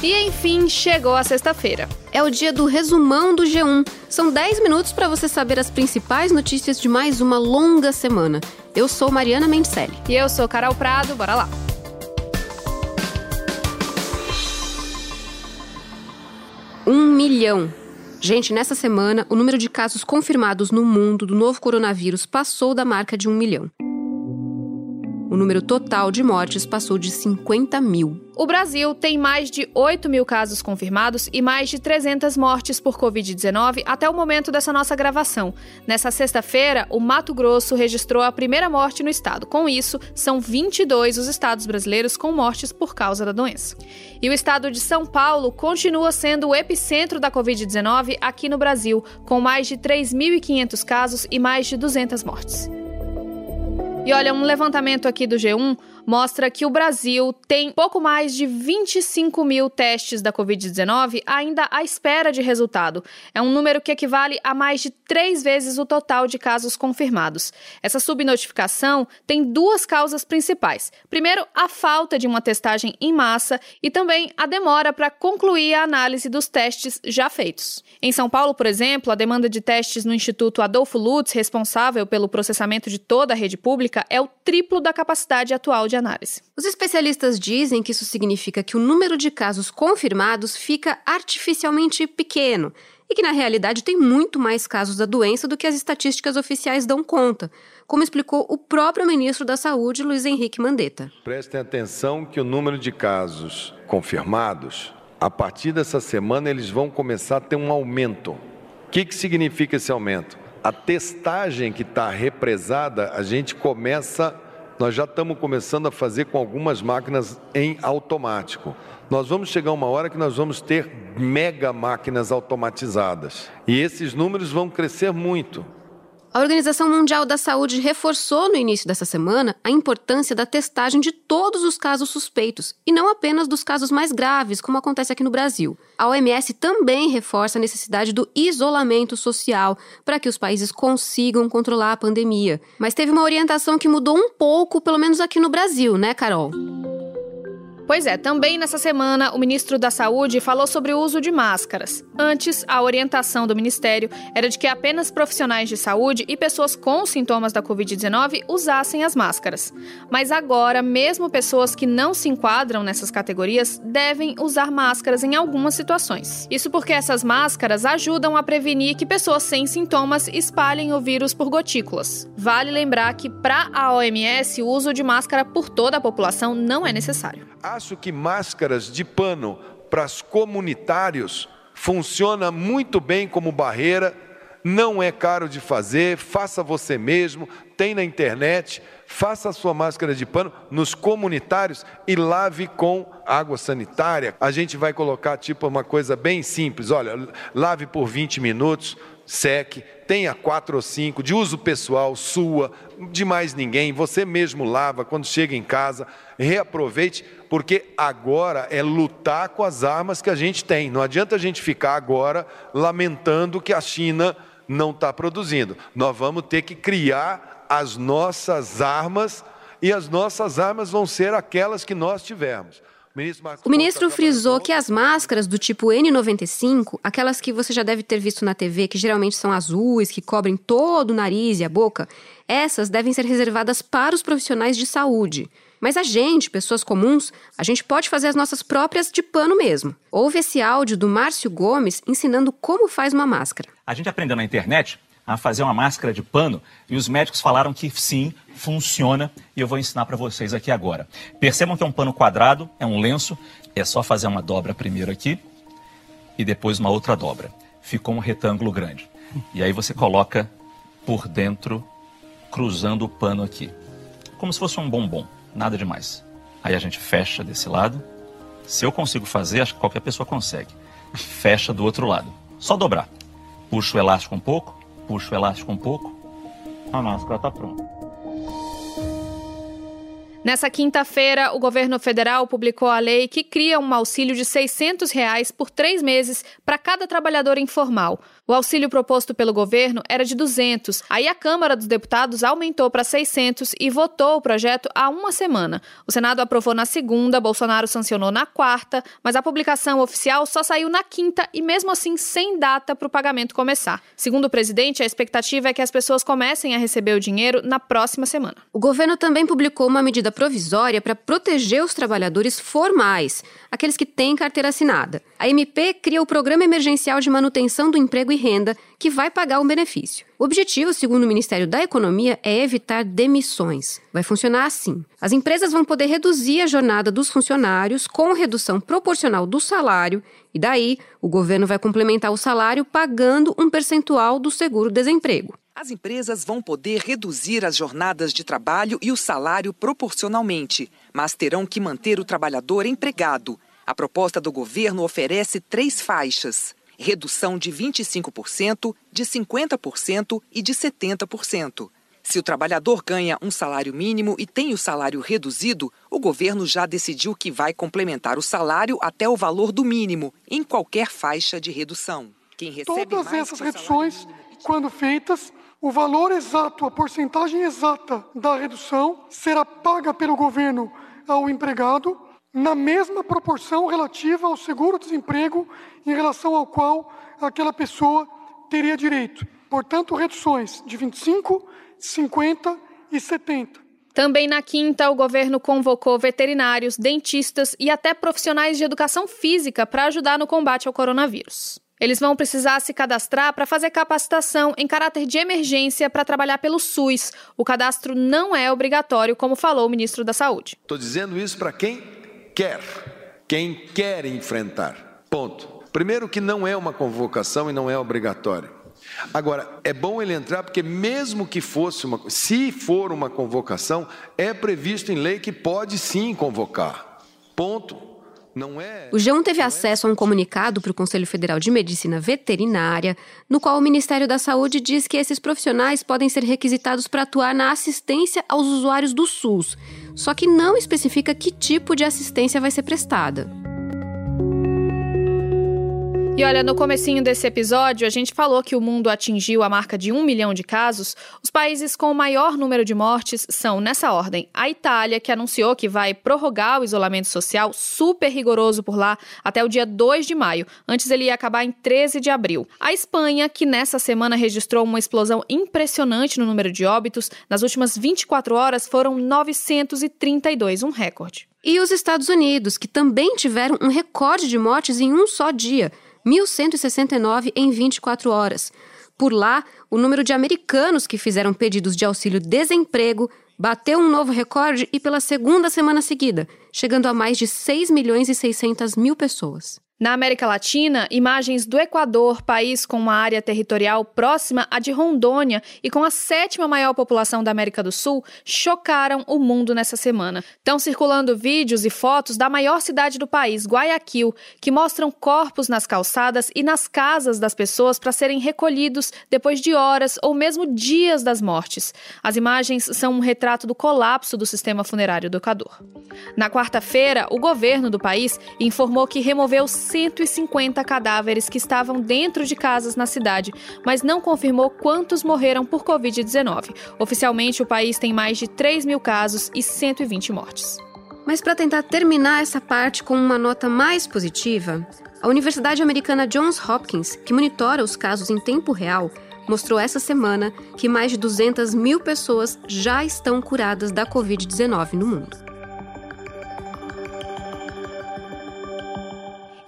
E enfim, chegou a sexta-feira. É o dia do resumão do G1. São 10 minutos para você saber as principais notícias de mais uma longa semana. Eu sou Mariana Mendicelli. E eu sou Carol Prado, bora lá. Um milhão. Gente, nessa semana, o número de casos confirmados no mundo do novo coronavírus passou da marca de um milhão. Número total de mortes passou de 50 mil. O Brasil tem mais de 8 mil casos confirmados e mais de 300 mortes por Covid-19 até o momento dessa nossa gravação. Nessa sexta-feira, o Mato Grosso registrou a primeira morte no estado. Com isso, são 22 os estados brasileiros com mortes por causa da doença. E o estado de São Paulo continua sendo o epicentro da Covid-19 aqui no Brasil, com mais de 3.500 casos e mais de 200 mortes. E olha, um levantamento aqui do G1 mostra que o Brasil tem pouco mais de 25 mil testes da Covid-19 ainda à espera de resultado. É um número que equivale a mais de três vezes o total de casos confirmados. Essa subnotificação tem duas causas principais. Primeiro, a falta de uma testagem em massa e também a demora para concluir a análise dos testes já feitos. Em São Paulo, por exemplo, a demanda de testes no Instituto Adolfo Lutz, responsável pelo processamento de toda a rede pública, é o triplo da capacidade atual de análise. Os especialistas dizem que isso significa que o número de casos confirmados fica artificialmente pequeno e que, na realidade, tem muito mais casos da doença do que as estatísticas oficiais dão conta, como explicou o próprio ministro da Saúde, Luiz Henrique Mandetta. Prestem atenção que o número de casos confirmados, a partir dessa semana, eles vão começar a ter um aumento. O que, que significa esse aumento? A testagem que está represada, a gente começa nós já estamos começando a fazer com algumas máquinas em automático. Nós vamos chegar uma hora que nós vamos ter mega máquinas automatizadas. E esses números vão crescer muito. A Organização Mundial da Saúde reforçou no início dessa semana a importância da testagem de todos os casos suspeitos, e não apenas dos casos mais graves, como acontece aqui no Brasil. A OMS também reforça a necessidade do isolamento social para que os países consigam controlar a pandemia. Mas teve uma orientação que mudou um pouco, pelo menos aqui no Brasil, né, Carol? Pois é, também nessa semana o ministro da Saúde falou sobre o uso de máscaras. Antes, a orientação do ministério era de que apenas profissionais de saúde e pessoas com sintomas da Covid-19 usassem as máscaras. Mas agora, mesmo pessoas que não se enquadram nessas categorias devem usar máscaras em algumas situações. Isso porque essas máscaras ajudam a prevenir que pessoas sem sintomas espalhem o vírus por gotículas. Vale lembrar que, para a OMS, o uso de máscara por toda a população não é necessário. Acho que máscaras de pano para os comunitários funciona muito bem como barreira, não é caro de fazer, faça você mesmo, tem na internet, faça a sua máscara de pano nos comunitários e lave com água sanitária. A gente vai colocar tipo uma coisa bem simples, olha, lave por 20 minutos, seque, tenha quatro ou cinco, de uso pessoal, sua, de mais ninguém, você mesmo lava quando chega em casa, reaproveite, porque agora é lutar com as armas que a gente tem. Não adianta a gente ficar agora lamentando que a China não está produzindo. Nós vamos ter que criar as nossas armas e as nossas armas vão ser aquelas que nós tivermos. O ministro frisou que as máscaras do tipo N95, aquelas que você já deve ter visto na TV, que geralmente são azuis, que cobrem todo o nariz e a boca, essas devem ser reservadas para os profissionais de saúde. Mas a gente, pessoas comuns, a gente pode fazer as nossas próprias de pano mesmo. Houve esse áudio do Márcio Gomes ensinando como faz uma máscara. A gente aprendeu na internet a fazer uma máscara de pano e os médicos falaram que sim, funciona e eu vou ensinar para vocês aqui agora. Percebam que é um pano quadrado, é um lenço, é só fazer uma dobra primeiro aqui e depois uma outra dobra. Ficou um retângulo grande. E aí você coloca por dentro, cruzando o pano aqui. Como se fosse um bombom, nada demais. Aí a gente fecha desse lado. Se eu consigo fazer, acho que qualquer pessoa consegue. Fecha do outro lado. Só dobrar. Puxa o elástico um pouco, puxa o elástico um pouco, a máscara está pronta. Nessa quinta-feira, o governo federal publicou a lei que cria um auxílio de 600 reais por três meses para cada trabalhador informal. O auxílio proposto pelo governo era de 200. Aí a Câmara dos Deputados aumentou para 600 e votou o projeto há uma semana. O Senado aprovou na segunda, Bolsonaro sancionou na quarta, mas a publicação oficial só saiu na quinta e mesmo assim sem data para o pagamento começar. Segundo o presidente, a expectativa é que as pessoas comecem a receber o dinheiro na próxima semana. O governo também publicou uma medida provisória para proteger os trabalhadores formais, aqueles que têm carteira assinada. A MP cria o Programa Emergencial de Manutenção do Emprego e renda que vai pagar o benefício. O objetivo, segundo o Ministério da Economia, é evitar demissões. Vai funcionar assim: as empresas vão poder reduzir a jornada dos funcionários com redução proporcional do salário, e daí o governo vai complementar o salário pagando um percentual do seguro-desemprego. As empresas vão poder reduzir as jornadas de trabalho e o salário proporcionalmente, mas terão que manter o trabalhador empregado. A proposta do governo oferece três faixas redução de 25%, de 50% e de 70%. Se o trabalhador ganha um salário mínimo e tem o salário reduzido, o governo já decidiu que vai complementar o salário até o valor do mínimo, em qualquer faixa de redução. Quem recebe Todas essas reduções, mínimo... quando feitas, o valor exato, a porcentagem exata da redução será paga pelo governo ao empregado na mesma proporção relativa ao seguro-desemprego em relação ao qual aquela pessoa teria direito. Portanto, reduções de 25, 50 e 70. Também na quinta, o governo convocou veterinários, dentistas e até profissionais de educação física para ajudar no combate ao coronavírus. Eles vão precisar se cadastrar para fazer capacitação em caráter de emergência para trabalhar pelo SUS. O cadastro não é obrigatório, como falou o ministro da Saúde. Estou dizendo isso para quem quer, quem quer enfrentar. Ponto. Primeiro, que não é uma convocação e não é obrigatório. Agora, é bom ele entrar porque, mesmo que fosse uma, se for uma convocação, é previsto em lei que pode sim convocar. Ponto. É, o G1 teve é acesso a um comunicado para o Conselho Federal de Medicina Veterinária, no qual o Ministério da Saúde diz que esses profissionais podem ser requisitados para atuar na assistência aos usuários do SUS, só que não especifica que tipo de assistência vai ser prestada. E olha, no comecinho desse episódio, a gente falou que o mundo atingiu a marca de um milhão de casos. Os países com o maior número de mortes são, nessa ordem, a Itália, que anunciou que vai prorrogar o isolamento social super rigoroso por lá até o dia 2 de maio. Antes ele ia acabar em 13 de abril. A Espanha, que nessa semana registrou uma explosão impressionante no número de óbitos. Nas últimas 24 horas foram 932, um recorde. E os Estados Unidos, que também tiveram um recorde de mortes em um só dia. 1.169 em 24 horas. Por lá, o número de americanos que fizeram pedidos de auxílio-desemprego bateu um novo recorde e pela segunda semana seguida, chegando a mais de 6 milhões e 600 mil pessoas. Na América Latina, imagens do Equador, país com uma área territorial próxima à de Rondônia e com a sétima maior população da América do Sul, chocaram o mundo nessa semana. Estão circulando vídeos e fotos da maior cidade do país, Guayaquil, que mostram corpos nas calçadas e nas casas das pessoas para serem recolhidos depois de horas ou mesmo dias das mortes. As imagens são um retrato do colapso do sistema funerário do Equador. Na quarta-feira, o governo do país informou que removeu 150 cadáveres que estavam dentro de casas na cidade, mas não confirmou quantos morreram por Covid-19. Oficialmente, o país tem mais de 3 mil casos e 120 mortes. Mas para tentar terminar essa parte com uma nota mais positiva, a Universidade Americana Johns Hopkins, que monitora os casos em tempo real, mostrou essa semana que mais de 200 mil pessoas já estão curadas da Covid-19 no mundo.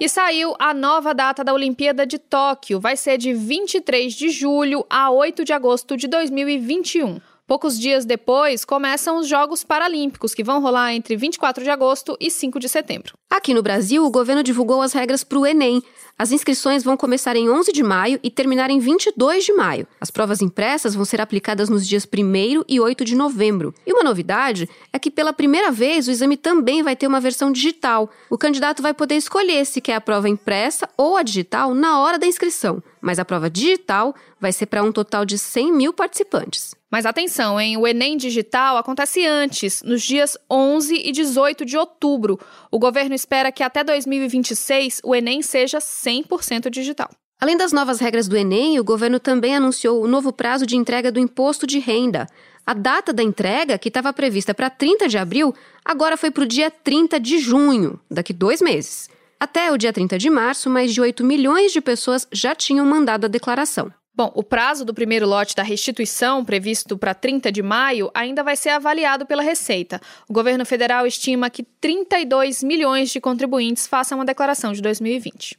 E saiu a nova data da Olimpíada de Tóquio. Vai ser de 23 de julho a 8 de agosto de 2021. Poucos dias depois, começam os Jogos Paralímpicos, que vão rolar entre 24 de agosto e 5 de setembro. Aqui no Brasil, o governo divulgou as regras para o Enem, as inscrições vão começar em 11 de maio e terminar em 22 de maio. As provas impressas vão ser aplicadas nos dias 1 e 8 de novembro. E uma novidade é que, pela primeira vez, o exame também vai ter uma versão digital. O candidato vai poder escolher se quer a prova impressa ou a digital na hora da inscrição, mas a prova digital vai ser para um total de 100 mil participantes. Mas atenção, hein? O Enem Digital acontece antes, nos dias 11 e 18 de outubro. O governo espera que até 2026 o Enem seja 100% digital. Além das novas regras do Enem, o governo também anunciou o novo prazo de entrega do imposto de renda. A data da entrega, que estava prevista para 30 de abril, agora foi para o dia 30 de junho, daqui dois meses. Até o dia 30 de março, mais de 8 milhões de pessoas já tinham mandado a declaração. Bom, o prazo do primeiro lote da restituição, previsto para 30 de maio, ainda vai ser avaliado pela Receita. O governo federal estima que 32 milhões de contribuintes façam a declaração de 2020.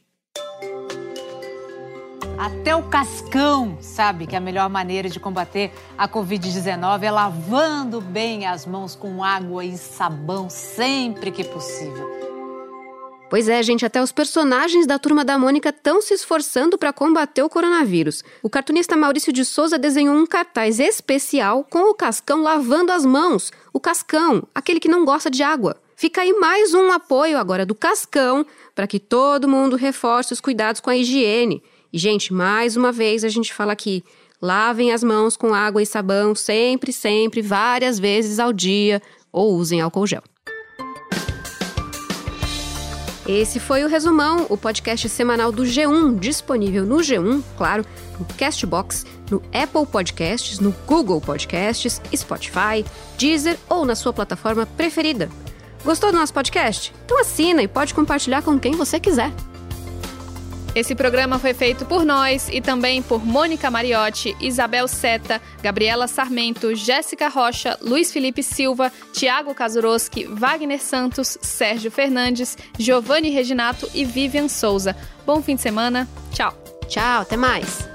Até o Cascão sabe que a melhor maneira de combater a Covid-19 é lavando bem as mãos com água e sabão sempre que possível. Pois é, gente, até os personagens da turma da Mônica estão se esforçando para combater o coronavírus. O cartunista Maurício de Souza desenhou um cartaz especial com o Cascão lavando as mãos. O Cascão, aquele que não gosta de água. Fica aí mais um apoio agora do Cascão para que todo mundo reforce os cuidados com a higiene. E, gente, mais uma vez a gente fala aqui: lavem as mãos com água e sabão sempre, sempre, várias vezes ao dia ou usem álcool gel. Esse foi o Resumão, o podcast semanal do G1, disponível no G1, claro, no Castbox, no Apple Podcasts, no Google Podcasts, Spotify, Deezer ou na sua plataforma preferida. Gostou do nosso podcast? Então assina e pode compartilhar com quem você quiser. Esse programa foi feito por nós e também por Mônica Mariotti, Isabel Seta, Gabriela Sarmento, Jéssica Rocha, Luiz Felipe Silva, Tiago Kazuroski, Wagner Santos, Sérgio Fernandes, Giovanni Reginato e Vivian Souza. Bom fim de semana. Tchau. Tchau, até mais.